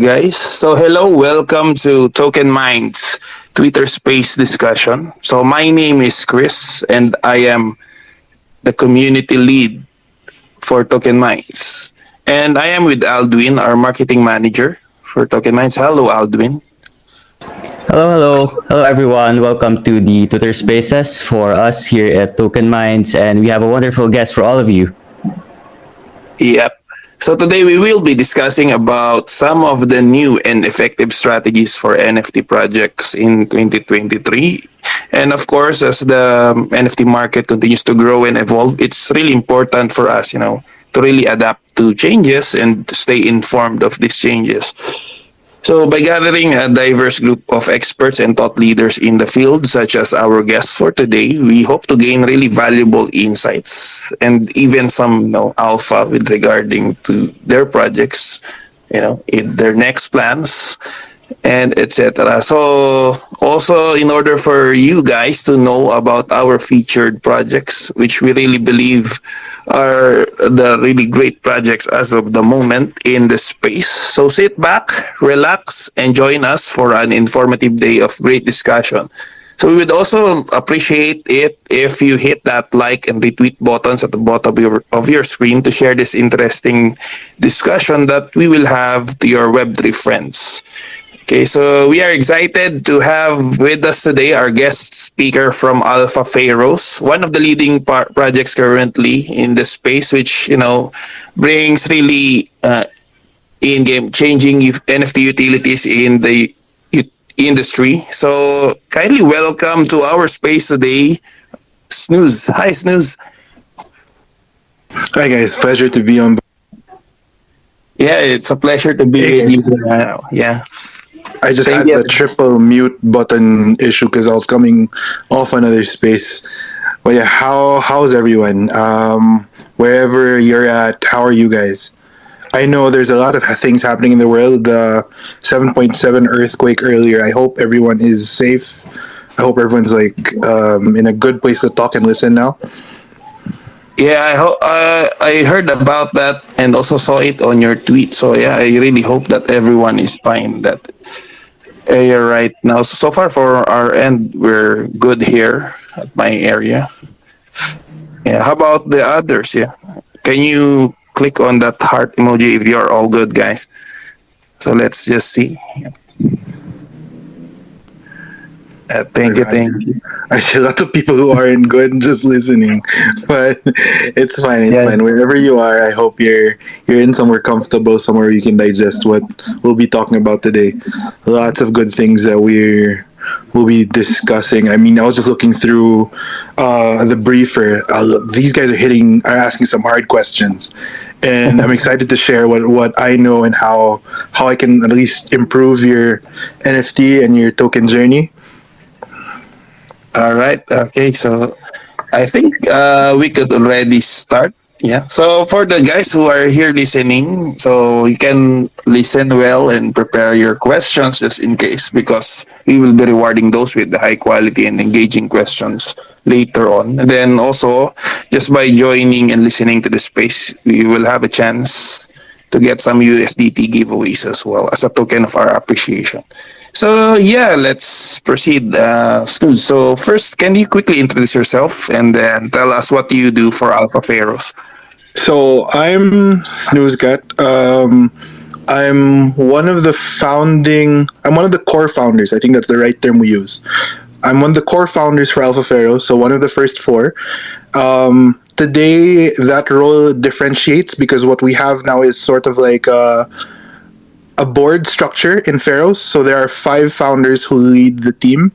guys. So, hello, welcome to Token Minds Twitter Space discussion. So, my name is Chris, and I am the community lead for Token Minds. And I am with Aldwin, our marketing manager for Token Minds. Hello, Aldwin. Hello, hello. Hello, everyone. Welcome to the Twitter Spaces for us here at Token Minds, and we have a wonderful guest for all of you. Yep. So today we will be discussing about some of the new and effective strategies for NFT projects in 2023. And of course, as the NFT market continues to grow and evolve, it's really important for us, you know, to really adapt to changes and to stay informed of these changes. So, by gathering a diverse group of experts and thought leaders in the field, such as our guests for today, we hope to gain really valuable insights and even some you know, alpha with regarding to their projects, you know, in their next plans and etc. So also in order for you guys to know about our featured projects, which we really believe are the really great projects as of the moment in the space. So sit back, relax, and join us for an informative day of great discussion. So we would also appreciate it if you hit that like and retweet buttons at the bottom of your, of your screen to share this interesting discussion that we will have to your Web3 friends. Okay, so we are excited to have with us today our guest speaker from Alpha Pharaohs, one of the leading par- projects currently in the space, which you know brings really uh, in-game changing NFT utilities in the industry. So kindly welcome to our space today, Snooze. Hi, Snooze. Hi guys, pleasure to be on. Yeah, it's a pleasure to be Hey, with you. Uh, yeah. I just Thank had you. the triple mute button issue because I was coming off another space. But yeah, how how's everyone? Um, wherever you're at, how are you guys? I know there's a lot of things happening in the world. The 7.7 earthquake earlier. I hope everyone is safe. I hope everyone's like um, in a good place to talk and listen now. Yeah, I ho- uh, I heard about that and also saw it on your tweet. So yeah, I really hope that everyone is fine that area right now. So, so far for our end, we're good here at my area. Yeah, how about the others? Yeah, can you click on that heart emoji if you're all good, guys? So let's just see. Uh, thank you, thank you. I see a lot of people who aren't good just listening, but it's fine. It's Yeah. fine. Wherever you are, I hope you're you're in somewhere comfortable, somewhere you can digest what we'll be talking about today. Lots of good things that we're we'll be discussing. I mean, I was just looking through uh, the briefer. Uh, these guys are hitting, are asking some hard questions, and I'm excited to share what what I know and how how I can at least improve your NFT and your token journey. All right. Okay. So I think uh, we could already start. Yeah. So for the guys who are here listening, so you can listen well and prepare your questions just in case because we will be rewarding those with the high quality and engaging questions later on. And then also just by joining and listening to the space, we will have a chance to get some USDT giveaways as well as a token of our appreciation. So yeah, let's proceed. Uh, so first, can you quickly introduce yourself and then tell us what you do for Alpha Pharaohs? So I'm Snoozecat. Um, I'm one of the founding. I'm one of the core founders. I think that's the right term we use. I'm one of the core founders for Alpha Pharaoh. So one of the first four. Um, today, that role differentiates because what we have now is sort of like a, a board structure in Pharaohs. So there are five founders who lead the team.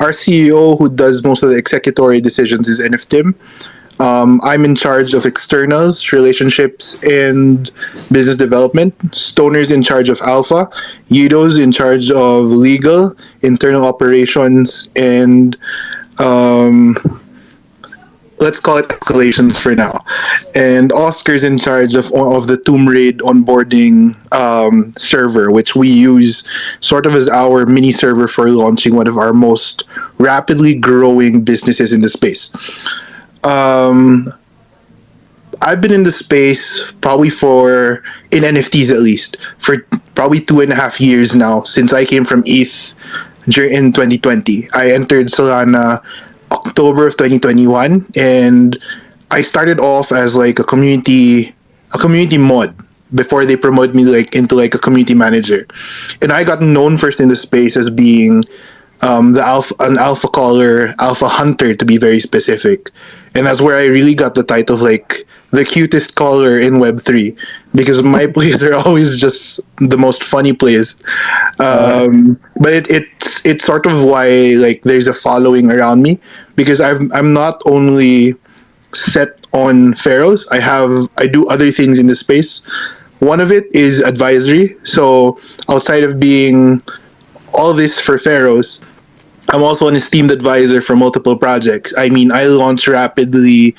Our CEO, who does most of the executory decisions, is NFTim. Um, I'm in charge of externals, relationships, and business development. Stoner's in charge of Alpha. Yido's in charge of legal, internal operations, and um, let's call it escalations for now. And Oscar's in charge of of the Tomb Raid onboarding um, server, which we use sort of as our mini server for launching one of our most rapidly growing businesses in the space um I've been in the space probably for in NFTs at least for probably two and a half years now since I came from ETH in 2020. I entered Solana October of 2021, and I started off as like a community a community mod before they promoted me like into like a community manager, and I got known first in the space as being um, the alpha an alpha caller, alpha hunter to be very specific, and that's where I really got the title of like the cutest caller in Web three because my plays are always just the most funny plays. Um, but it, it's it's sort of why like there's a following around me because I'm I'm not only set on pharaohs. I have I do other things in the space. One of it is advisory. So outside of being all this for pharaohs, I'm also an esteemed advisor for multiple projects. I mean, I launch rapidly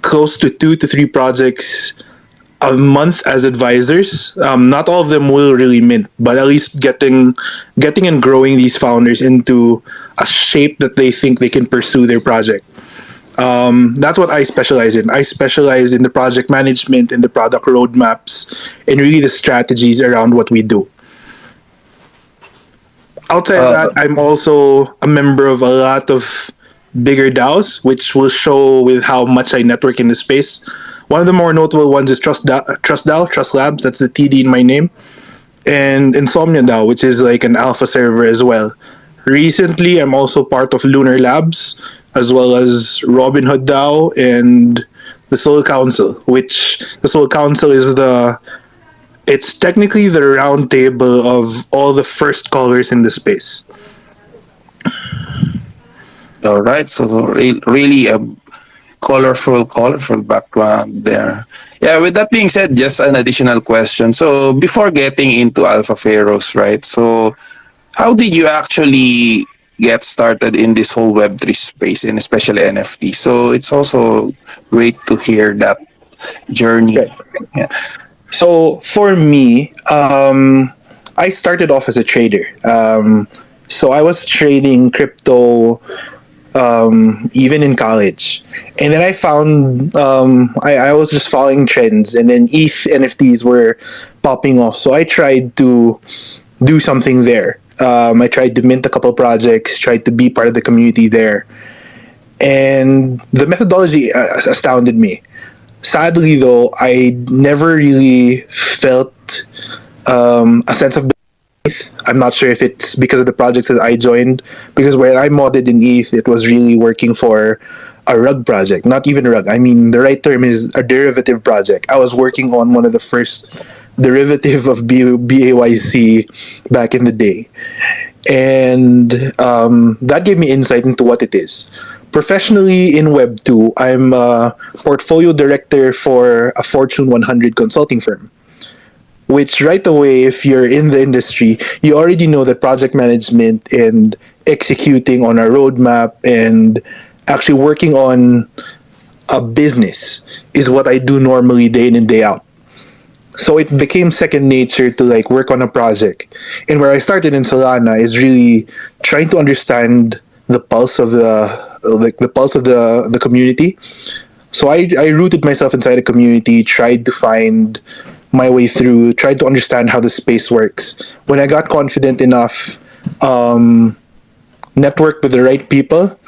close to two to three projects a month as advisors. Um, not all of them will really mint, but at least getting getting and growing these founders into a shape that they think they can pursue their project. Um, that's what I specialize in. I specialize in the project management, in the product roadmaps, and really the strategies around what we do. Outside of Uh, that, I'm also a member of a lot of bigger DAOs, which will show with how much I network in the space. One of the more notable ones is Trust DAO, Trust DAO, Trust Labs. That's the TD in my name, and Insomnia DAO, which is like an alpha server as well. Recently, I'm also part of Lunar Labs, as well as Robinhood DAO and the Soul Council, which the Soul Council is the it's technically the round table of all the first callers in the space. All right, so re- really a colorful, colorful background there. Yeah, with that being said, just an additional question. So before getting into Alpha Pharaohs, right? So how did you actually get started in this whole Web3 space and especially NFT? So it's also great to hear that journey. Okay. So for me, um, I started off as a trader. Um, so I was trading crypto um, even in college, and then I found um, I, I was just following trends, and then ETH NFTs were popping off. So I tried to do something there. Um, I tried to mint a couple projects, tried to be part of the community there, and the methodology uh, astounded me sadly though i never really felt um, a sense of ETH. i'm not sure if it's because of the projects that i joined because when i modded in eth it was really working for a rug project not even a rug. I mean the right term is a derivative project. I was working on one of the first derivative of B- bayc back in the day. And um, that gave me insight into what it is professionally in web 2 i'm a portfolio director for a fortune 100 consulting firm which right away if you're in the industry you already know that project management and executing on a roadmap and actually working on a business is what i do normally day in and day out. So it became second nature to like work on a project. And where i started in solana is really trying to understand the pulse of the like the pulse of the the community so i i rooted myself inside a community tried to find my way through tried to understand how the space works when i got confident enough um networked with the right people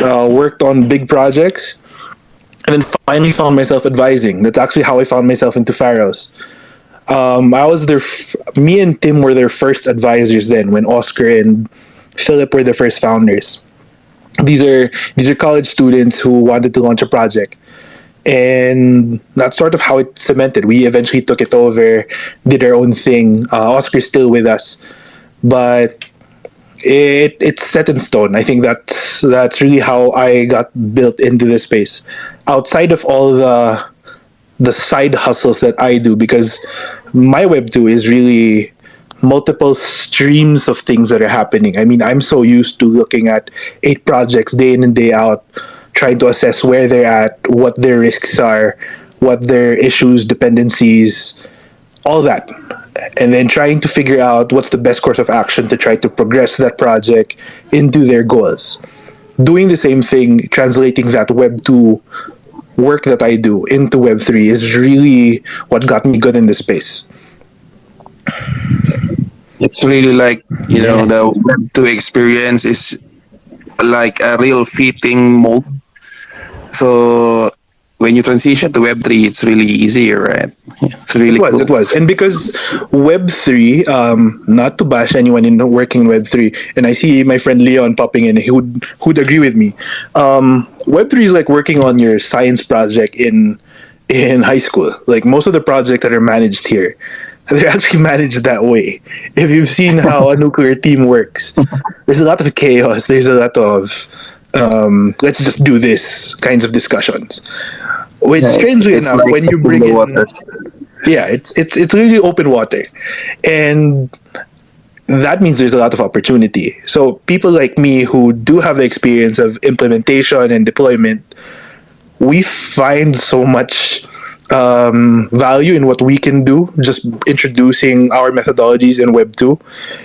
uh, worked on big projects and then finally found myself advising. That's actually how I found myself into Pharaohs. Um, I was their, f- me and Tim were their first advisors then when Oscar and Philip were the first founders. These are these are college students who wanted to launch a project, and that's sort of how it cemented. We eventually took it over, did our own thing. Uh, Oscar's still with us, but it it's set in stone. I think that's that's really how I got built into this space. Outside of all the the side hustles that I do, because my web two is really multiple streams of things that are happening. I mean, I'm so used to looking at eight projects day in and day out, trying to assess where they're at, what their risks are, what their issues, dependencies, all that and then trying to figure out what's the best course of action to try to progress that project into their goals. Doing the same thing, translating that Web 2 work that I do into Web 3 is really what got me good in this space. It's really like you know the web two experience is like a real fitting mold so when you transition to web three it's really easier right it's really It was, cool. it was, and because Web three, um, not to bash anyone in working Web three, and I see my friend Leon popping in, who would who'd agree with me. Um, Web three is like working on your science project in in high school. Like most of the projects that are managed here, they're actually managed that way. If you've seen how a nuclear team works, there's a lot of chaos. There's a lot of um, let's just do this kinds of discussions. Which, Yeah, strangely enough, like when you bring in water. yeah it's it's it's really open water and that means there's a lot of opportunity so people like me who do have the experience of implementation and deployment we find so much um, value in what we can do just introducing our methodologies in web 2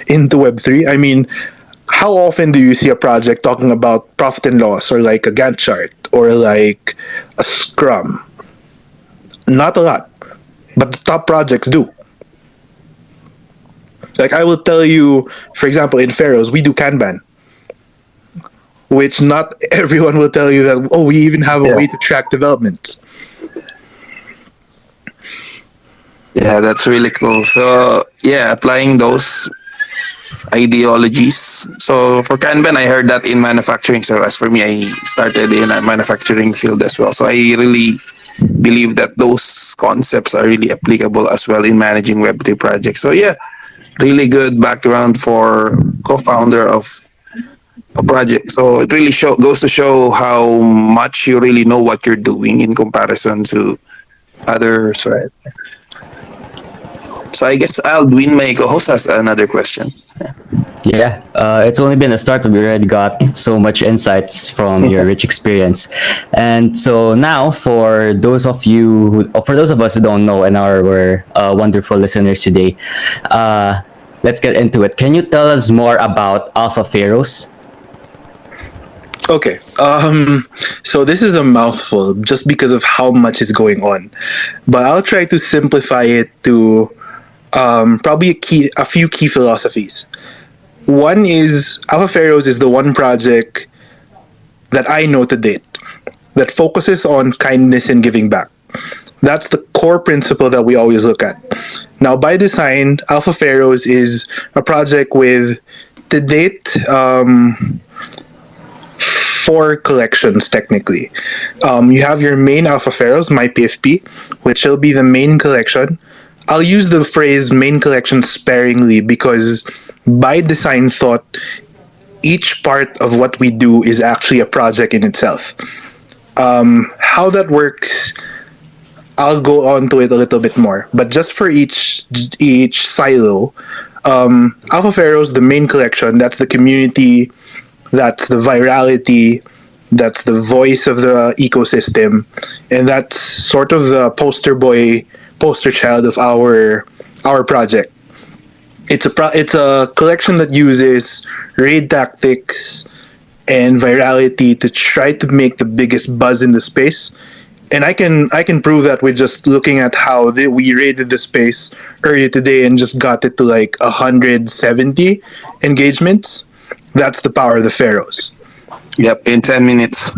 into web 3 i mean how often do you see a project talking about profit and loss or like a gantt chart or like a scrum not a lot but the top projects do. Like I will tell you, for example, in Pharaohs, we do Kanban, which not everyone will tell you that. Oh, we even have a Yeah. way to track development. Yeah, that's really cool. So yeah, applying those ideologies. So for Kanban, I heard that in manufacturing. So as for me, I started in a manufacturing field as well. So I really believe that those concepts are really applicable as well in managing Web3 projects. So yeah, really good background for co-founder of a project. So it really show goes to show how much you really know what you're doing in comparison to others, right? So I guess Aldwin, my co-host, has another question. Yeah, uh, it's only been a start, but we already got so much insights from your rich experience. And so now, for those of you, who, for those of us who don't know and are were, uh, wonderful listeners today, uh, let's get into it. Can you tell us more about Alpha Pharaohs? Okay. Um, so this is a mouthful just because of how much is going on, but I'll try to simplify it to um, probably a key, a few key philosophies. One is Alpha Pharaohs is the one project that I know to date that focuses on kindness and giving back. That's the core principle that we always look at. Now, by design, Alpha Pharaohs is a project with, to date, um, four collections technically. Um, you have your main Alpha Pharaohs, MyPFP, which will be the main collection. I'll use the phrase main collection sparingly because by design thought, each part of what we do is actually a project in itself. Um, how that works, I'll go on to it a little bit more. But just for each each silo, um, Alpha Pharaohs, the main collection, that's the community that's the virality that's the voice of the ecosystem and that's sort of the poster boy poster child of our our project. It's a pro- it's a collection that uses raid tactics and virality to try to make the biggest buzz in the space. And i can i can prove that with just looking at how they, we raided the space earlier today and just got it to like 170 engagements. That's the power of the pharaohs. Yep, in 10 minutes.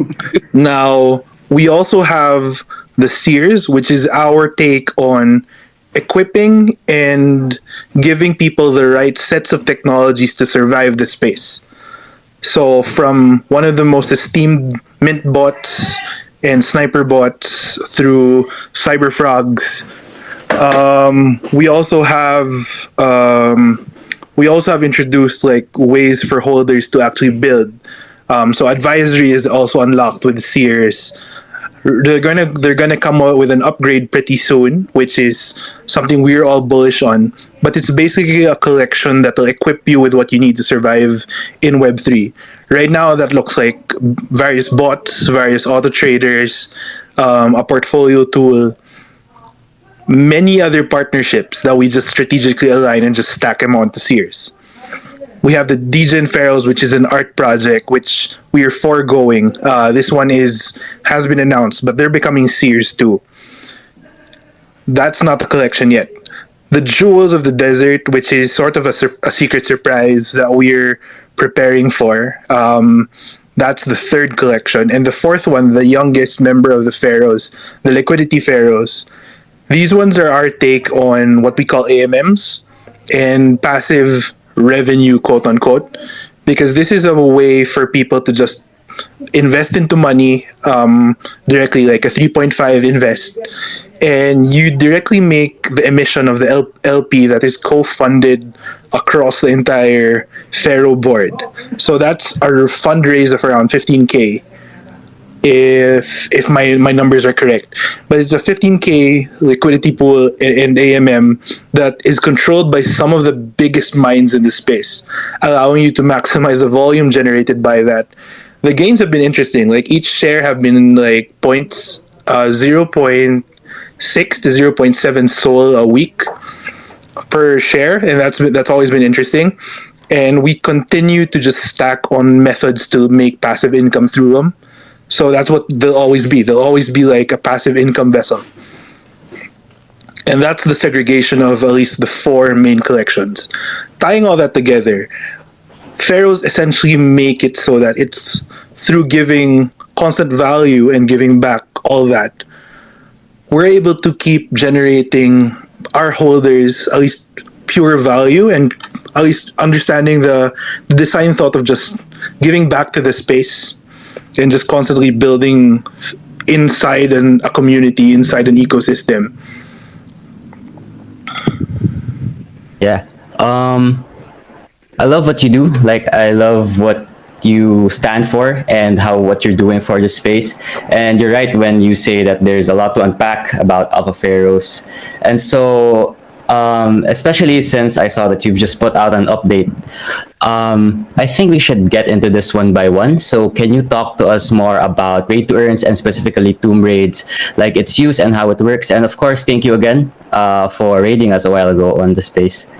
now we also have the seers which is our take on equipping and giving people the right sets of technologies to survive the space. So from one of the most esteemed mint bots and sniper bots through cyber frogs um, we also have um, we also have introduced like ways for holders to actually build. Um, so advisory is also unlocked with seers they're gonna they're gonna come out with an upgrade pretty soon which is something we're all bullish on. But it's basically a collection that will equip you with what you need to survive in web3 right now that looks like various bots various auto traders um, a portfolio tool many other partnerships that we just strategically align and just stack them onto seers we have the and Pharaohs, which is an art project which we are foregoing. Uh, this one is has been announced, but they're becoming Seers too. That's not the collection yet. the Jewels of the Desert, which is sort of a, sur- a secret surprise that we're preparing for. Um, that's the third collection. And the fourth one, the youngest member of the Pharaohs, the Liquidity Pharaohs. These ones are our take on what we call AMMs and passive revenue, quote unquote, because this is a way for people to just invest into money um, directly, like a 3.5 invest, and you directly make the emission of the LP that is co-funded across the entire Pharaoh board. So that's our fundraise of around 15k. If if my, my numbers are correct, but it's a 15k liquidity pool and, and AMM that is controlled by some of the biggest minds in the space, allowing you to maximize the volume generated by that the gains have been interesting. Like each share have been like points uh, zero point six to zero point seven sol a week per share, and that's that's always been interesting. And we continue to just stack on methods to make passive income through them. So that's what they'll always be. They'll always be like a passive income vessel. And that's the segregation of at least the four main collections. Tying all that together, pharaohs essentially make it so that it's through giving constant value and giving back all that we're able to keep generating our holders at least pure value and at least understanding the, design thought of just giving back to the space and just constantly building inside an, a community inside an ecosystem Yeah. Um, I love what you do. Like I love what you stand for and how what you're doing for the space. And you're right when you say that there's a lot to unpack about Alpha Pharaohs. And so, um, especially since I saw that you've just put out an update, um, I think we should get into this one by one. So, can you talk to us more about raid to earns and specifically Tomb Raids, like its use and how it works? And of course, thank you again uh, for raiding us a while ago on the space.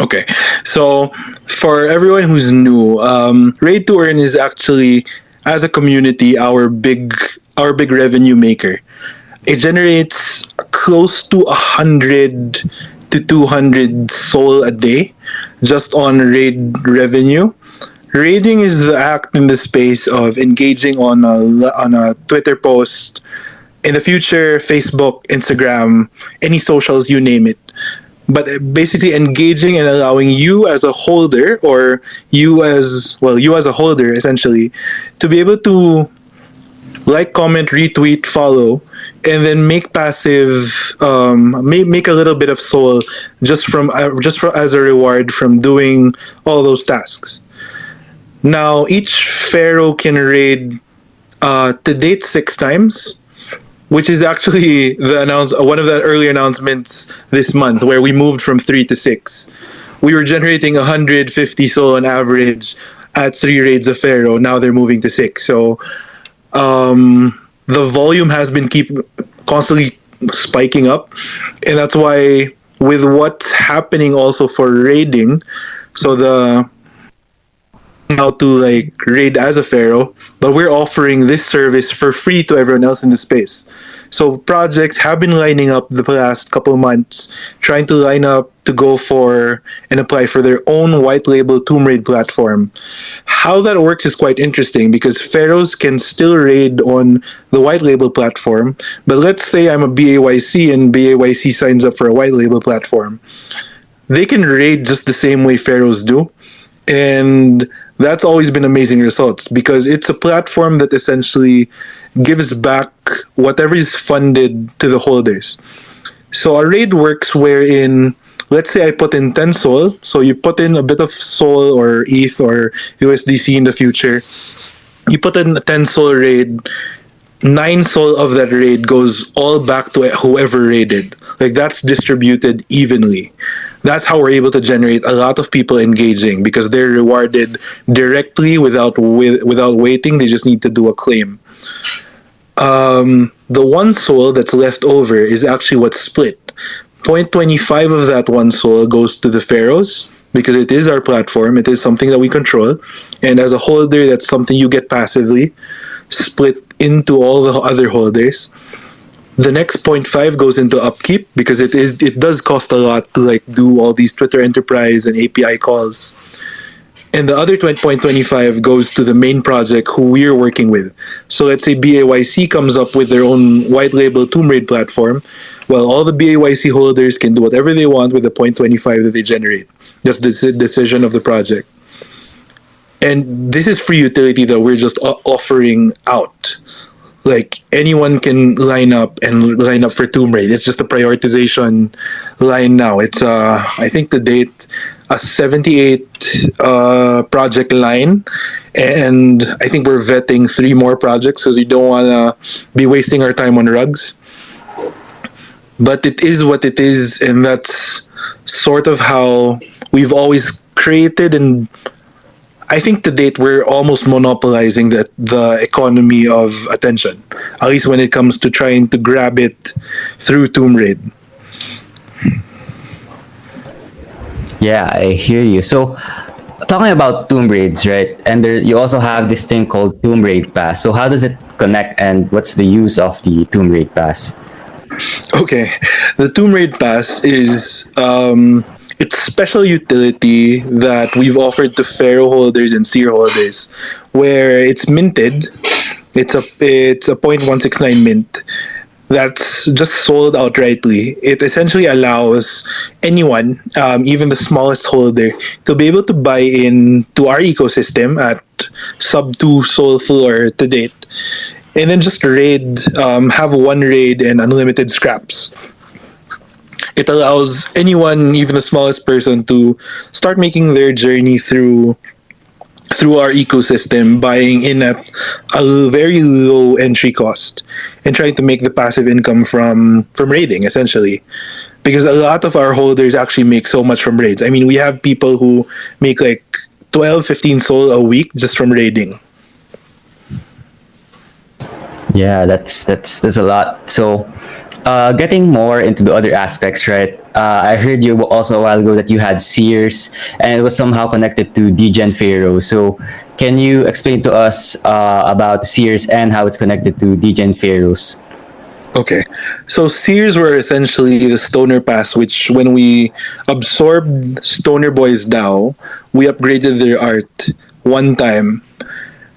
Okay, so for everyone who's new, um, Raid to Earn is actually, as a community, our big our big revenue maker. It generates close to a hundred to two hundred sol a day, just on raid revenue. Raiding is the act in the space of engaging on a on a Twitter post, in the future, Facebook, Instagram, any socials, you name it but basically engaging and allowing you as a holder or you as well you as a holder essentially to be able to like comment retweet follow and then make passive um, make, make a little bit of sol just from uh, just for, as a reward from doing all those tasks now each pharaoh can raid uh, to date six times which is actually the announce one of the early announcements this month where we moved from three to six. We were generating 150 sol on average at three raids of Pharaoh. Now they're moving to six. So um, the volume has been keep constantly spiking up, and that's why with what's happening also for raiding, so the how to like raid as a pharaoh but we're offering this service for free to everyone else in the space. So projects have been lining up the past couple months trying to line up to go for and apply for their own white label tomb raid platform. How that works is quite interesting because pharaohs can still raid on the white label platform but let's say i'm a bayc and bayc signs up for a white label platform. They can raid just the same way pharaohs do and that's always been amazing results because it's a platform that essentially gives back whatever is funded to the holders. So a raid works wherein let's say I put in 10 sol, so you put in a bit of sol or ETH or USDC in the future. You put in a 10 sol raid, 9 sol of that raid goes all back to whoever raided. Like that's distributed evenly that's how we're able to generate a lot of people engaging because they're rewarded directly without with, without waiting. They just need to do a claim. Um, the one sol that's left over is actually what's split. 0.25 of that one sol goes to the pharaohs because it is our platform. It is something that we control, and as a holder, that's something you get passively split into all the other holders. The next 0.5 goes into upkeep because it is it does cost a lot to like do all these Twitter enterprise and API calls. And the other 20.25 goes to the main project who we're working with. So let's say BAYC comes up with their own white label Tomb Raid platform. Well, all the BAYC holders can do whatever they want with the 0.25 that they generate. That's the decision of the project. And this is free utility that we're just offering out like anyone can line up and line up for Tomb Raid. It's just a prioritization line now. It's uh I think the date a 78 uh project line and I think we're vetting three more projects because we don't want to be wasting our time on rugs. But it is what it is and that's sort of how we've always created and I think to date we're almost monopolizing the the economy of attention. At least when it comes to trying to grab it through Tomb Raid. Yeah, I hear you. So, talking about Tomb Raids, right? And there, you also have this thing called Tomb Raid Pass. So, how does it connect, and what's the use of the Tomb Raid Pass? Okay, the Tomb Raid Pass is um, it's special utility that we've offered to Pharaoh holders and Seer holders, where it's minted. It's a it's a 0.169 mint that's just sold outrightly. It essentially allows anyone, um, even the smallest holder, to be able to buy in to our ecosystem at sub two sol floor to date, and then just raid, um, have one raid and unlimited scraps. It allows anyone, even the smallest person, to start making their journey through through our ecosystem, buying in at a very low entry cost, and trying to make the passive income from from raiding, essentially. Because a lot of our holders actually make so much from raids. I mean, we have people who make like 12, 15 sol a week just from raiding. Yeah, that's that's that's a lot. So, uh, getting more into the other aspects, right? Uh, I heard you also a while ago that you had Seers, and it was somehow connected to Degen Pharaoh. So, can you explain to us uh, about Seers and how it's connected to Degen Pharaohs? Okay. So Seers were essentially the Stoner Pass, which when we absorbed Stoner Boys DAO, we upgraded their art one time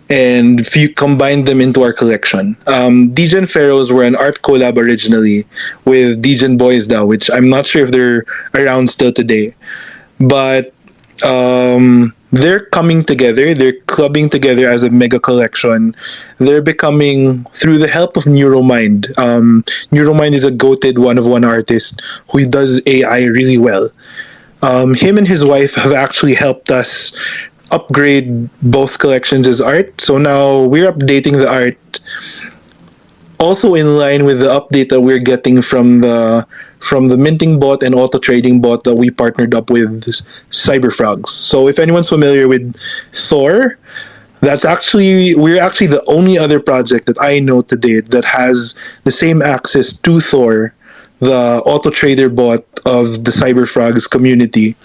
and few combined them into our collection. Um, Degen Pharaohs were an art collab originally with Degen Boys DAO, which I'm not sure if they're around still today. But um, they're coming together. They're clubbing together as a mega collection. They're becoming through the help of Neuromind. Um, Neuromind is a goated one of one artist who does AI really well. Um, him and his wife have actually helped us upgrade both collections as art. So now we're updating the art also in line with the update that we're getting from the from the minting bot and auto trading bot that we partnered up with Cyberfrogs. So if anyone's familiar with Thor, that's actually we're actually the only other project that I know to date that has the same access to Thor, the auto trader bot of the Cyberfrogs community,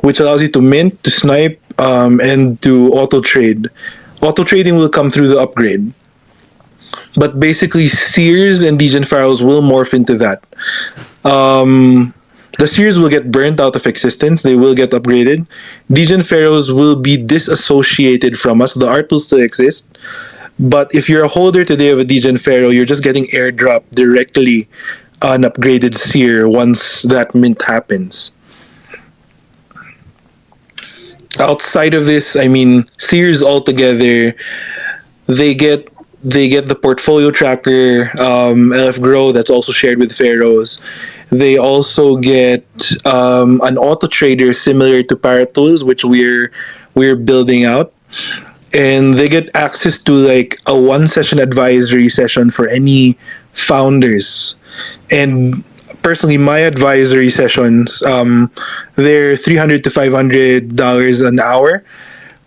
which allows you to mint, to snipe, um, and to auto trade. Auto trading will come through the upgrade but basically Seers and Degen Pharaohs will morph into that. Um, the Seers will get burnt out of existence. They will get upgraded. Degen Pharaohs will be disassociated from us. The art will still exist. But if you're a holder today of a Degen Pharaoh, you're just getting airdropped directly an upgraded Seer once that mint happens. Outside of this, I mean, Seers altogether, they get they get the portfolio tracker um, LF Grow that's also shared with Pharaohs. They also get um, an auto trader similar to Paratools, which we're we're building out, and they get access to like a one session advisory session for any founders. And personally, my advisory sessions um, they're three hundred to five hundred dollars an hour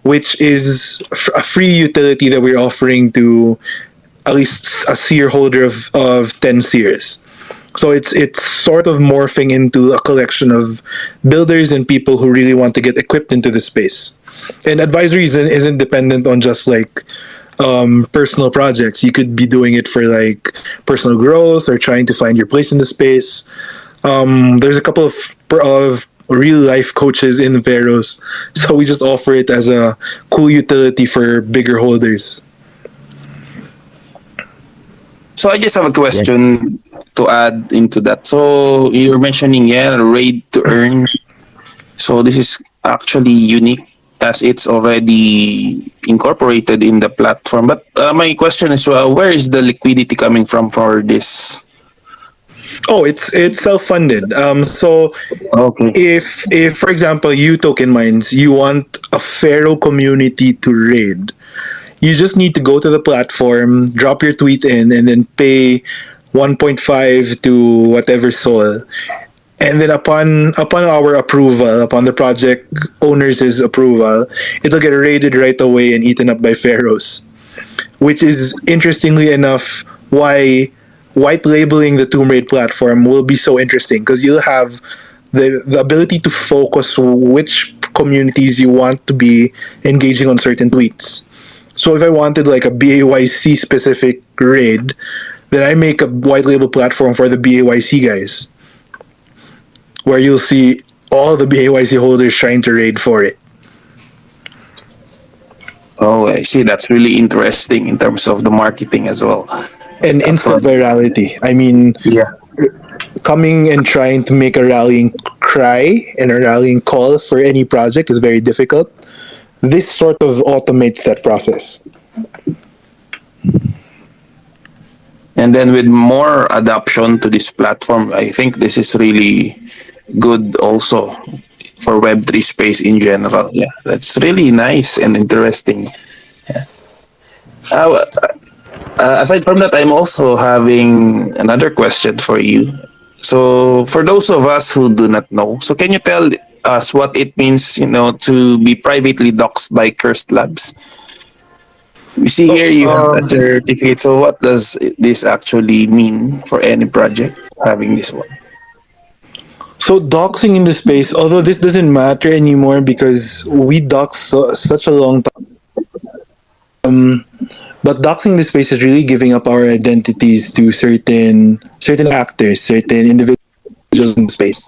which is a free utility that we're offering to at least a seer holder of, of 10 seers. So it's it's sort of morphing into a collection of builders and people who really want to get equipped into the space. And advisory isn't, isn't dependent on just like um, personal projects. You could be doing it for like personal growth or trying to find your place in the space. Um, there's a couple of of real life coaches in Veros, so we just offer it as a cool utility for bigger holders. So I just have a question to add into that. So you're mentioning yeah, raid to earn. So this is actually unique as it's already incorporated in the platform. But uh, my question is, well, where is the liquidity coming from for this? Oh, it's it's self funded. Um, so Okay. if if for example you Token Minds you want a pharaoh community to raid you just need to go to the platform drop your tweet in and then pay 1.5 to whatever sol and then upon upon our approval upon the project owners' approval it'll get raided right away and eaten up by pharaohs which is interestingly enough why white labeling the Tomb Raid platform will be so interesting because you'll have the the ability to focus which communities you want to be engaging on certain tweets. So if I wanted like a BAYC specific raid, then I make a white label platform for the BAYC guys, where you'll see all the BAYC holders trying to raid for it. Oh, I see. That's really interesting in terms of the marketing as well. And instant virality. I mean, Yeah. coming and trying to make a rallying cry and a rallying call for any project is very difficult. This sort of automates that process. And then with more adoption to this platform, I think this is really good also for Web3 space in general. Yeah, that's really nice and interesting. Yeah. Uh, uh, aside from that, I'm also having another question for you. So, for those of us who do not know, so can you tell us what it means, you know, to be privately doxed by Cursed Labs? We see here you have a Um, certificate. So, what does this actually mean for any project having this one? So doxing in the space, although this doesn't matter anymore because we dox so, such a long time. Um, but doxing in the space is really giving up our identities to certain certain actors, certain individuals in the space.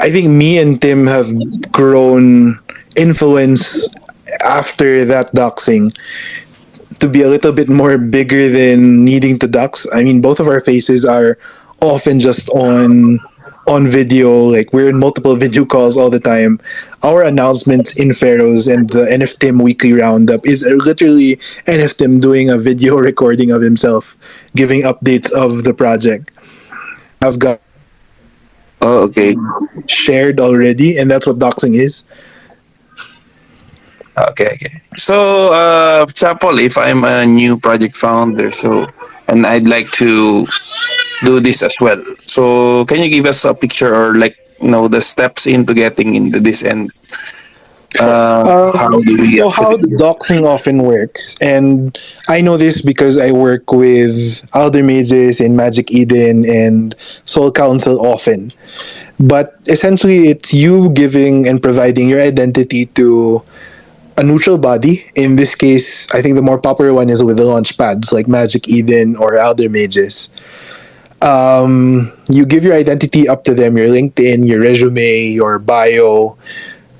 I think me and Tim have grown influence after that doxing to be a little bit more bigger than needing to dox. I mean, both of our faces are often just on on video. Like we're in multiple video calls all the time. Our announcements in Pharaohs and the NFTM weekly roundup is literally NFTM doing a video recording of himself, giving updates of the project. I've got Oh, okay. shared already, and that's what doxing is. Okay, okay. So, uh, for example, if I'm a new project founder, so and I'd like to do this as well. So, can you give us a picture or like you know the steps into getting into this and uh, Um, how do we So how it? doxing often works, and I know this because I work with Elder Mages in Magic Eden and Soul Council often. But essentially, it's you giving and providing your identity to a neutral body. In this case, I think the more popular one is with the launch pads like Magic Eden or Elder Mages. Um, you give your identity up to them, your LinkedIn, your resume, your bio,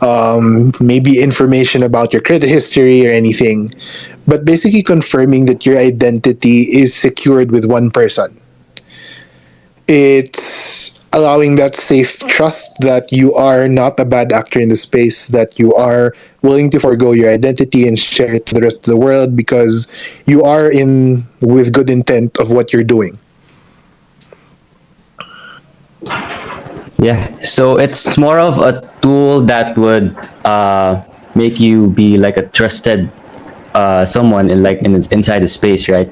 um, maybe information about your credit history or anything, but basically confirming that your identity is secured with one person. It's allowing that safe trust that you are not a bad actor in the space, that you are willing to forego your identity and share it to the rest of the world because you are in with good intent of what you're doing. Yeah, so it's more of a tool that would uh, make you be like a trusted uh, someone in like in inside the space, right?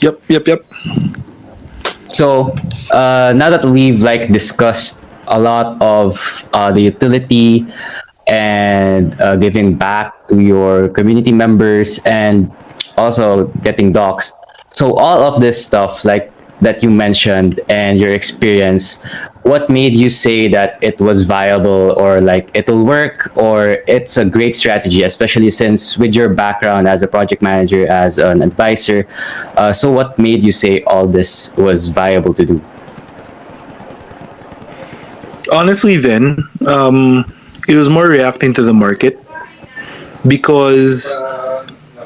Yep, yep, yep. So uh, now that we've like discussed a lot of uh, the utility and uh, giving back to your community members and also getting doxxed. So all of this stuff like that you mentioned and your experience, what made you say that it was viable or like it'll work or it's a great strategy, especially since with your background as a project manager, as an advisor. Uh, so, what made you say all this was viable to do? honestly then um, it was more reacting to the market because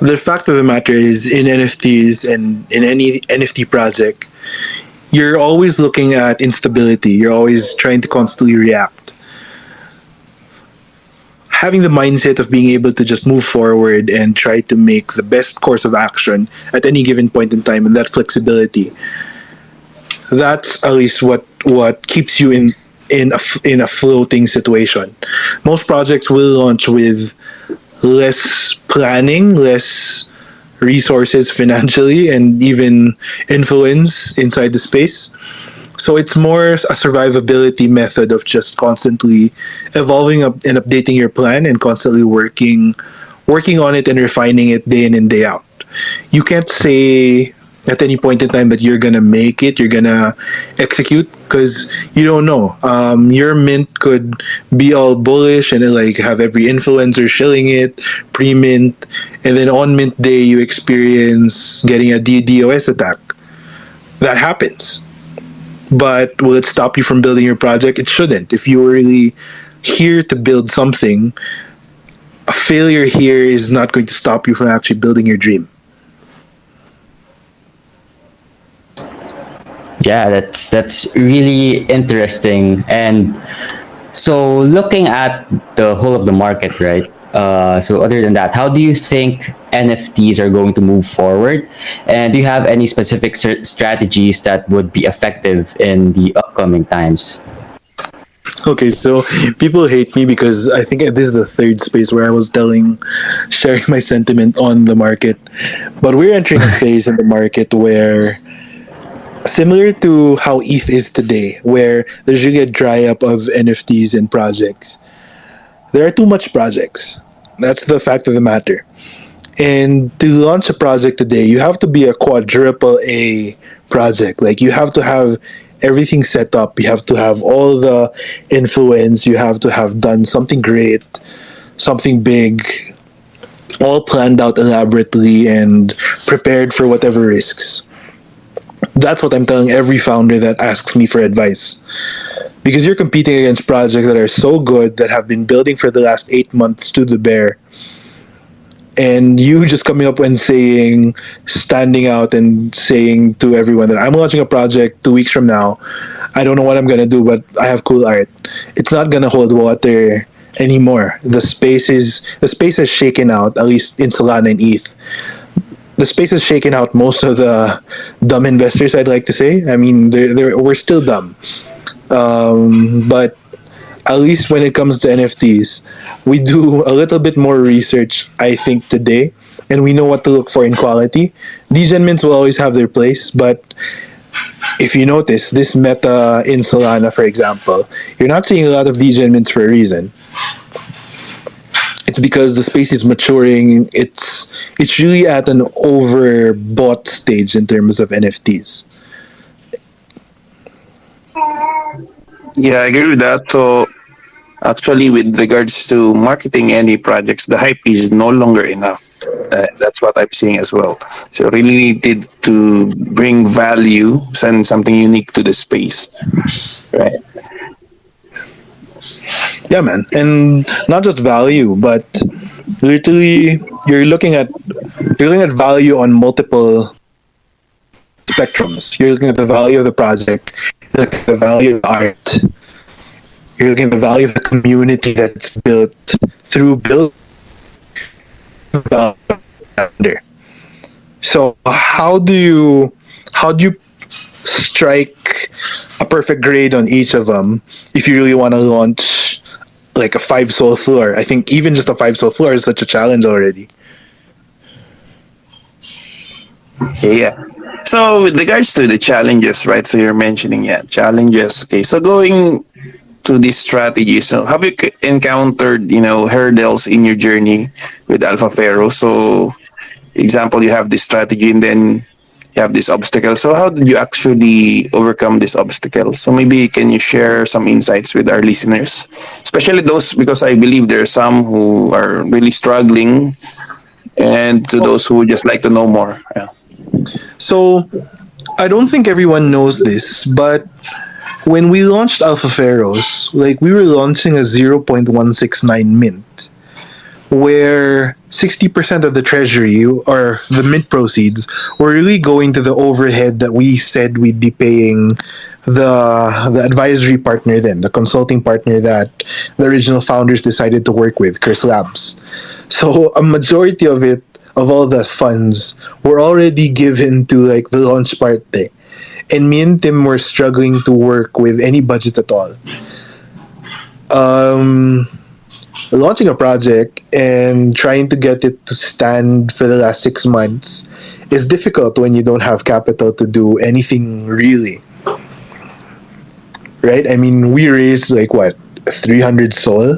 the fact of the matter is in nfts and in any nft project you're always looking at instability you're always trying to constantly react having the mindset of being able to just move forward and try to make the best course of action at any given point in time and that flexibility that's at least what what keeps you in in a in a floating situation. Most projects will launch with less planning, less resources financially, and even influence inside the space. So it's more a survivability method of just constantly evolving up and updating your plan and constantly working working on it and refining it day in and day out. You can't say at any point in time that you're gonna make it, you're gonna execute because you don't know. Um, your mint could be all bullish and like have every influencer shilling it pre-mint, and then on mint day you experience getting a DDoS attack. That happens, but will it stop you from building your project? It shouldn't. If you're really here to build something, a failure here is not going to stop you from actually building your dream. Yeah, that's that's really interesting. And so, looking at the whole of the market, right? Uh, so, other than that, how do you think NFTs are going to move forward? And do you have any specific strategies that would be effective in the upcoming times? Okay, so people hate me because I think this is the third space where I was telling, sharing my sentiment on the market. But we're entering a phase in the market where, similar to how ETH is today, where there's a dry up of NFTs and projects, there are too much projects. That's the fact of the matter. And to launch a project today, you have to be a quadruple A project. Like you have to have everything set up. You have to have all the influence. You have to have done something great, something big, all planned out elaborately and prepared for whatever risks. That's what I'm telling every founder that asks me for advice. Because you're competing against projects that are so good that have been building for the last eight months to the bear and you just coming up and saying standing out and saying to everyone that i'm launching a project two weeks from now i don't know what i'm going to do but i have cool art. It's not going to hold water anymore. The space is the space has shaken out at least in solana and eth the space has shaken out most of the dumb investors i'd like to say i mean they're, they're, we're still dumb um, but at least when it comes to NFTs, we do a little bit more research, I think, today, and we know what to look for in quality. Degen mints will always have their place, but if you notice, this meta in Solana, for example, you're not seeing a lot of Degen mints for a reason. It's because the space is maturing. It's it's really at an overbought stage in terms of NFTs. Yeah, I agree with that. So, actually, with regards to marketing any projects, the hype is no longer enough. Uh, that's what I'm seeing as well. So, really needed to bring value and something unique to the space, right? Yeah, man, and not just value, but literally, you're looking at you're looking at value on multiple spectrums. You're looking at the value of the project, the value of art, you're looking at the value of the community that's built through build. So how do you how do you strike a perfect grade on each of them if you really want to launch like a five sol floor? I think even just a five sol floor is such a challenge already. Yeah. So with regards to the challenges, right? So you're mentioning yeah, challenges. Okay. So going to this strategy, so have you encountered you know hurdles in your journey with Alpha Pharaoh? So, example, you have this strategy, and then you have this obstacle. So how did you actually overcome this obstacle? So maybe can you share some insights with our listeners, especially those because I believe there are some who are really struggling, and to those who would just like to know more. Yeah. So I don't think everyone knows this, but when we launched Alpha Pharaohs, like we were launching a 0.169 mint, where 60% of the treasury or the mint proceeds were really going to the overhead that we said we'd be paying the the advisory partner then, the consulting partner that the original founders decided to work with, Curse Labs. So a majority of it of all the funds were already given to like the launch party. And me and Tim were struggling to work with any budget at all. Um, launching a project and trying to get it to stand for the last six months is difficult when you don't have capital to do anything really. Right? I mean, we raised like what, 300 sol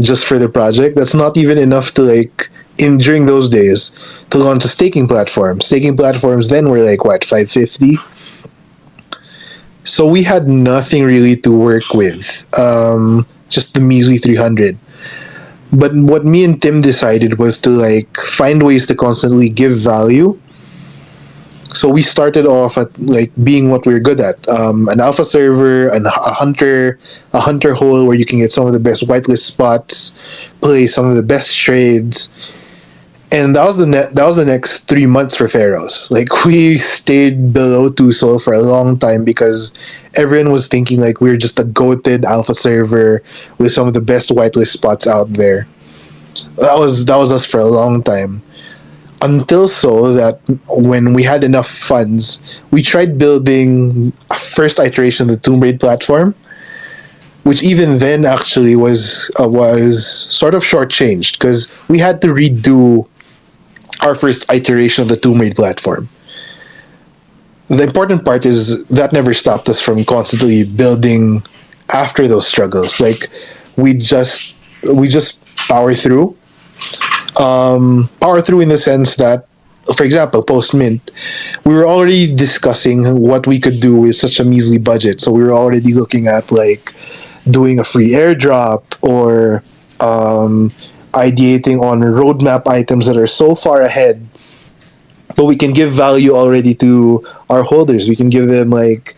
just for the project. That's not even enough to like in during those days to launch a staking platform. Staking platforms then were like what, 550? So we had nothing really to work with. Um, just the measly 300 but what me and Tim decided was to like find ways to constantly give value. So we started off at like being what we are good at, um, an alpha server, an, a hunter, a hunter hole where you can get some of the best whitelist spots, play some of the best trades, and that was the ne- that was the next three months for Pharaohs. Like we stayed below two sol for a long time because everyone was thinking like we are just a goated alpha server with some of the best whitelist spots out there. That was that was us for a long time. Until so that when we had enough funds, we tried building a first iteration of the Tomb Raid platform, which even then actually was uh, was sort of shortchanged because we had to redo our first iteration of the Tomb Raid platform. The important part is that never stopped us from constantly building after those struggles. Like we just we just power through. Um, power through in the sense that, for example, post mint, we were already discussing what we could do with such a measly budget. So we were already looking at like doing a free airdrop or um, ideating on roadmap items that are so far ahead but we can give value already to our holders. We can give them like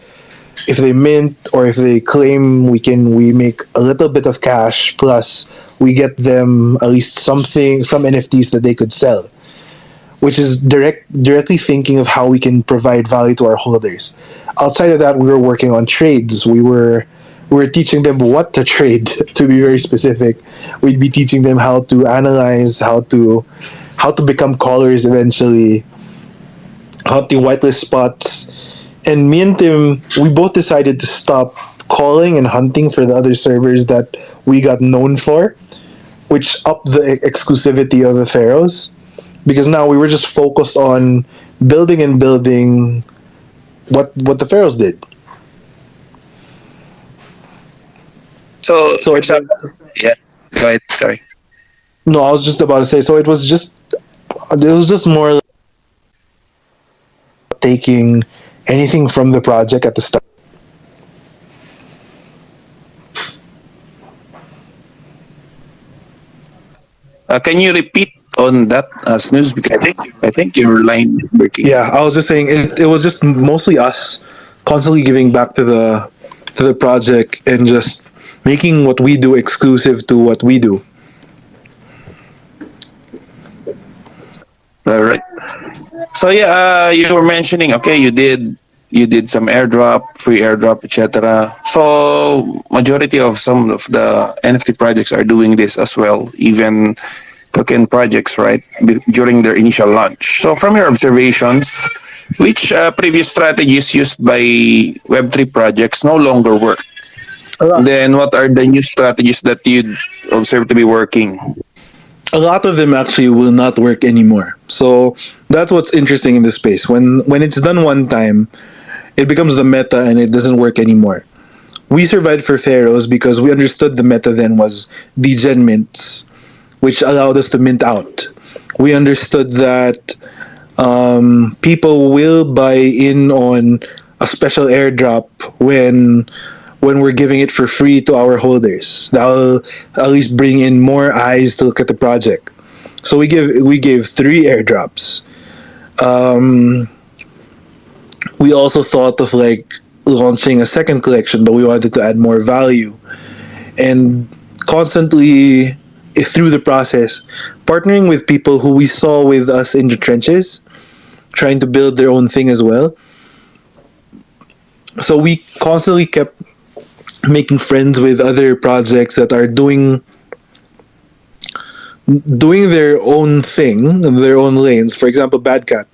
if they mint or if they claim we can we make a little bit of cash plus we get them at least something some nfts that they could sell which is direct directly thinking of how we can provide value to our holders. Outside of that we were working on trades. We were we were teaching them what to trade to be very specific. We'd be teaching them how to analyze how to how to become callers eventually hunting whitelist spots. And me and tim we both decided to stop calling and hunting for the other servers that we got known for which upped the exclusivity of the pharaohs because now we were just focused on building and building what what the pharaohs did So, So it's- yeah. Go ahead. Sorry. No, I was just about to say. So it was just, it was just more like taking anything from the project at the start. Uh, can you repeat on that uh, snooze? Because I think I think your line is breaking. Yeah, I was just saying it. It was just mostly us constantly giving back to the to the project and just making what we do exclusive to what we do. All right. So yeah, uh, you were mentioning okay, you did you did some airdrop, free airdrop, etc. So majority of some of the NFT projects are doing this as well, even token projects, right? b- During their initial launch. So from your observations, which uh, previous strategies used by Web3 projects no longer work? Then what are the new strategies that you observe to be working? a lot of them actually will not work anymore. So that's what's interesting in this space. When when it's done one time, it becomes the meta and it doesn't work anymore. We survived for Pharaohs because we understood the meta then was degen mints, which allowed us to mint out. We understood that um, people will buy in on a special airdrop when when we're giving it for free to our holders. That'll at least bring in more eyes to look at the project. So we give we gave three airdrops. Um, we also thought of like launching a second collection, but we wanted to add more value and constantly through the process partnering with people who we saw with us in the trenches trying to build their own thing as well so we constantly kept making friends with other projects that are doing doing their own thing their own lanes. For example bad cat.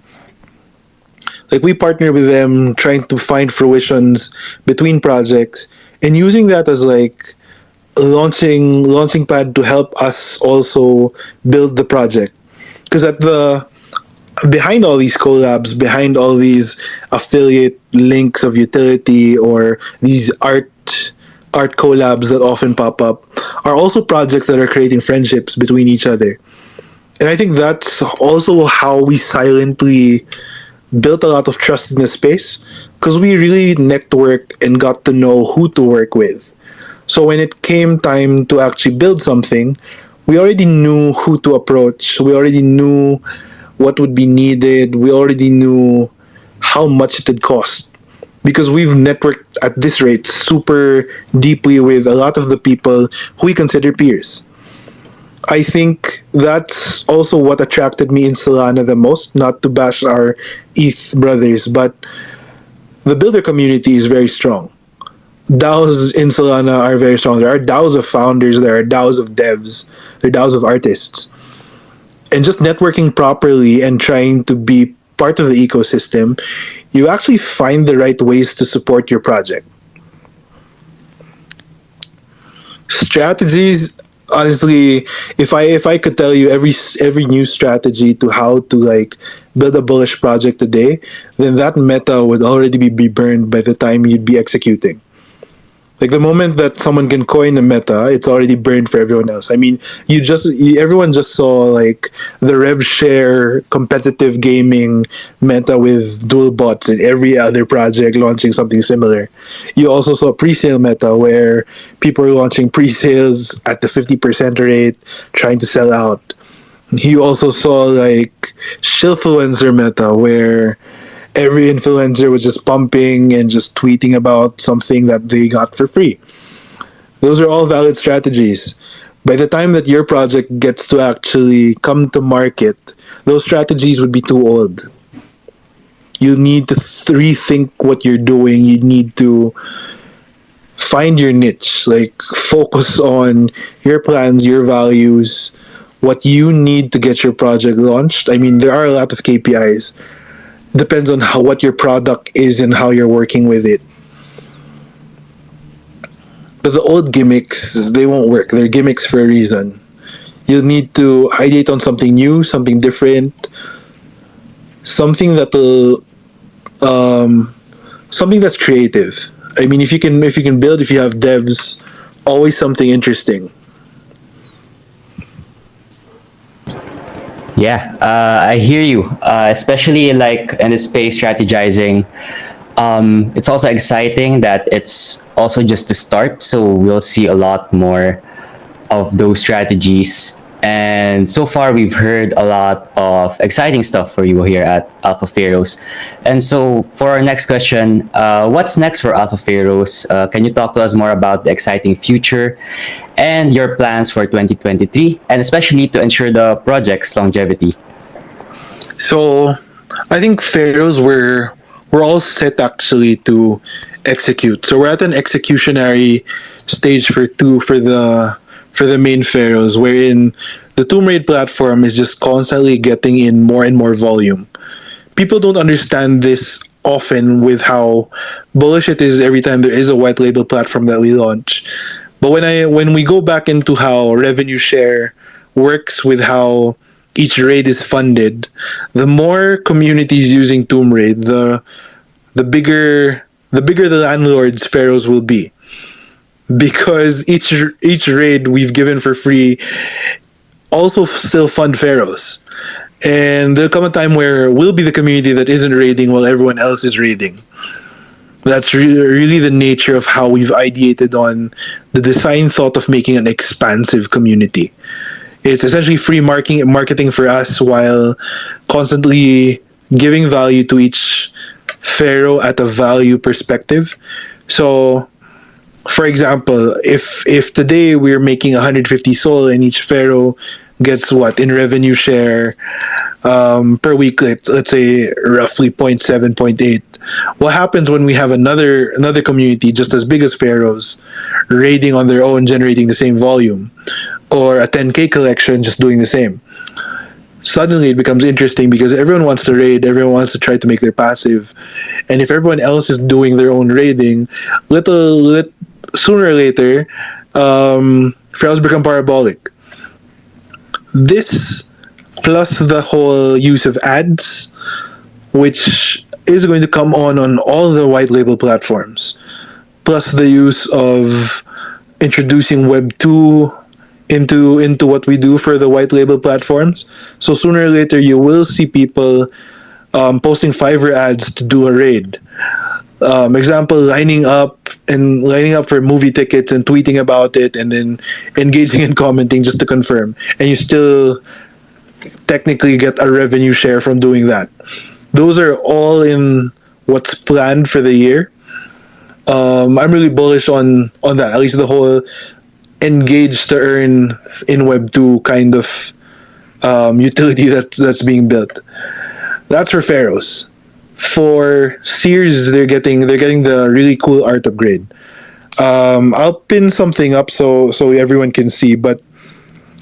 Like we partner with them trying to find fruitions between projects and using that as like launching launching pad to help us also build the project. Because at the behind all these collabs behind all these affiliate links of utility or these art art collabs that often pop up are also projects that are creating friendships between each other and i think that's also how we silently built a lot of trust in the space because we really networked and got to know who to work with so when it came time to actually build something, we already knew who to approach. We already knew what would be needed. We already knew how much it would cost. Because we've networked at this rate super deeply with a lot of the people who we consider peers. I think that's also what attracted me in Solana the most, not to bash our ETH brothers, but the builder community is very strong DAOs in Solana are very strong. There are DAOs of founders, there are DAOs of devs, there are DAOs of artists. And just networking properly and trying to be part of the ecosystem, you actually find the right ways to support your project. Strategies honestly if i if i could tell you every every new strategy to how to like build a bullish project today then that meta would already be, be burned by the time you'd be executing like the moment that someone can coin a meta, it's already burned for everyone else. I mean, you just everyone just saw like the rev share competitive gaming meta with DuelBots and every other project launching something similar. You also saw pre-sale meta where people are launching pre-sales at the 50% rate trying to sell out. You also saw like shillfluencer meta where every influencer was just pumping and just tweeting about something that they got for free. Those are all valid strategies. By the time that your project gets to actually come to market, those strategies would be too old. You need to rethink what you're doing. You need to find your niche, like focus on your plans, your values, what you need to get your project launched. I mean, there are a lot of KPIs depends on how what your product is and how you're working with it. But the old gimmicks, they won't work. They're gimmicks for a reason. You need to ideate on something new, something different, something that'll, um, something that's creative. I mean, if you can, if you can build, if you have devs, always something interesting. Yeah, uh, I hear you. Uh, especially like in the space strategizing. Um, it's also exciting that it's also just the start, so we'll see a lot more of those strategies. And so far, we've heard a lot of exciting stuff for you here at Alpha Pharaohs. And so, for our next question, uh, what's next for Alpha Pharaohs? Uh, can you talk to us more about the exciting future and your plans for 2023, and especially to ensure the project's longevity? So, I think pharaohs were we're all set actually to execute. So we're at an executionary stage for two for the for the main pharaohs, wherein the Tomb Raid platform is just constantly getting in more and more volume. People don't understand this often with how bullish it is every time there is a white label platform that we launch. But when I when we go back into how revenue share works with how each raid is funded, the more communities using Tomb Raid, the the bigger the bigger the landlords pharaohs will be because each each raid we've given for free also still fund pharaohs and there'll come a time where we'll be the community that isn't raiding while everyone else is raiding. That's really, really the nature of how we've ideated on the design thought of making an expansive community. It's essentially free marketing marketing for us while constantly giving value to each pharaoh at a value perspective. So for example, if if today we're making 150 sol and each pharaoh gets what in revenue share um, per week, let's, let's say roughly 0.7, 0.8. What happens when we have another another community just as big as pharaohs raiding on their own, generating the same volume, or a 10k collection just doing the same? Suddenly it becomes interesting because everyone wants to raid, everyone wants to try to make their passive, and if everyone else is doing their own raiding, little lit, sooner or later, um, become parabolic. This plus the whole use of ads, which is going to come on on all the white label platforms, plus the use of introducing Web two into into what we do for the white label platforms. So sooner or later, you will see people um, posting Fiverr ads to do a raid. Um, example, lining up and lining up for movie tickets and tweeting about it, and then engaging and commenting just to confirm, and you still technically get a revenue share from doing that. Those are all in what's planned for the year. Um, I'm really bullish on on that. At least the whole engage to earn in Web two kind of um, utility that that's being built. That's for Pharaohs. For Seers, they're getting they're getting the really cool art upgrade. Um, I'll pin something up so so everyone can see, but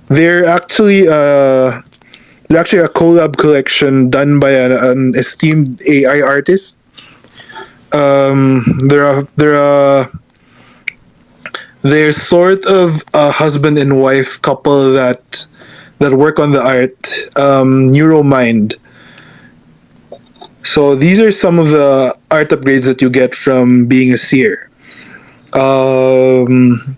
they're actually uh, they're actually a collab collection done by an, an esteemed AI artist. Um, they're a, they're a they're sort of a husband and wife couple that that work on the art. Um, Neuromind. So these are some of the art upgrades that you get from being a seer. Um,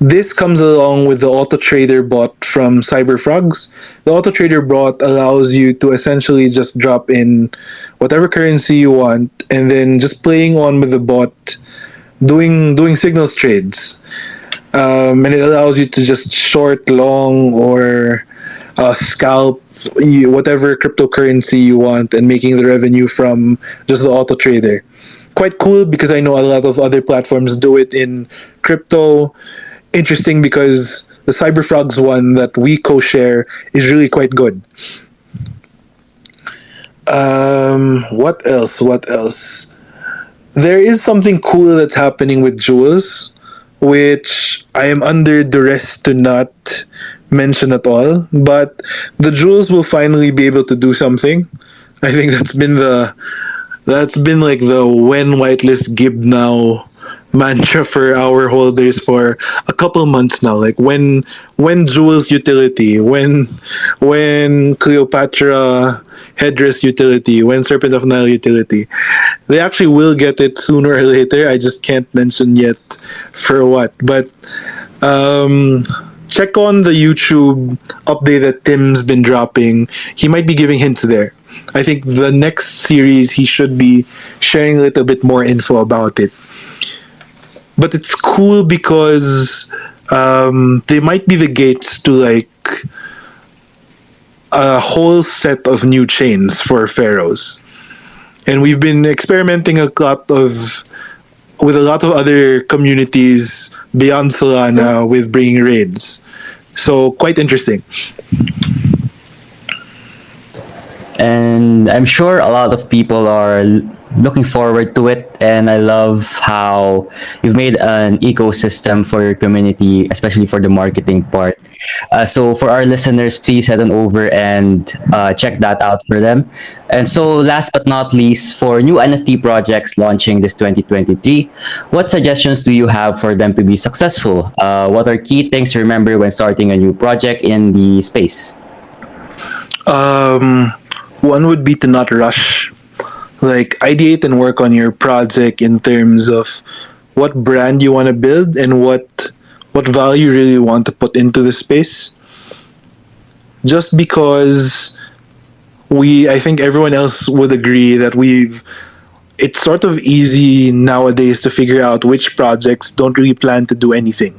this comes along with the auto trader bot from cyberfrogs the auto trader bot allows you to essentially just drop in whatever currency you want and then just playing on with the bot doing doing signals trades um, and it allows you to just short long or uh, scalp you- whatever cryptocurrency you want and making the revenue from just the auto trader. Quite cool because i know a lot of other platforms do it in crypto. Interesting because the cyberfrogs one that we co-share is really quite good. Um what else? What else? There is something cool that's happening with jewels which i am under duress to not mention at all but the jewels will finally be able to do something. I think that's been the that's been like the when whitelist gib now mantra for our holders for a couple months now. Like when when jewels utility when when cleopatra headdress utility when serpent of nile utility they actually will get it sooner or later. I just can't mention yet for what but um check on the youtube update that tim's been dropping. He might be giving hints there. I think the next series he should be sharing a little bit more info about it. But it's cool because um, they might be the gates to like a whole set of new chains for pharaohs. And we've been experimenting a lot of with a lot of other communities beyond solana uh, with bringing raids. So quite interesting. And I'm sure a lot of people are looking forward to it. And I love how you've made an ecosystem for your community, especially for the marketing part. Uh, so for our listeners, please head on over and uh, check that out for them. And so, last but not least, for new NFT projects launching this 2023, what suggestions do you have for them to be successful? Uh, what are key things to remember when starting a new project in the space? Um, one would be to not rush. Like ideate and work on your project in terms of what brand you want to build and what what value you really want to put into the space. Just because we I think everyone else would agree that we've it's sort of easy nowadays to figure out which projects don't really plan to do anything.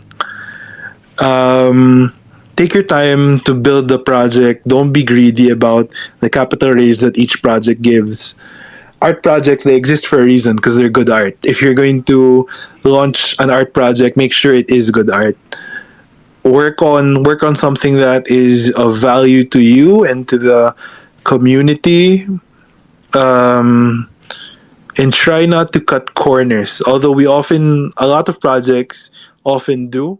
Um, take your time to build the project. Don't be greedy about the capital raise that each project gives. Art projects they exist for a reason because they're good art. If you're going to launch an art project, make sure it is good art. Work on work on something that is of value to you and to the community. Um, and try not to cut corners. Although we often, a lot of projects often do.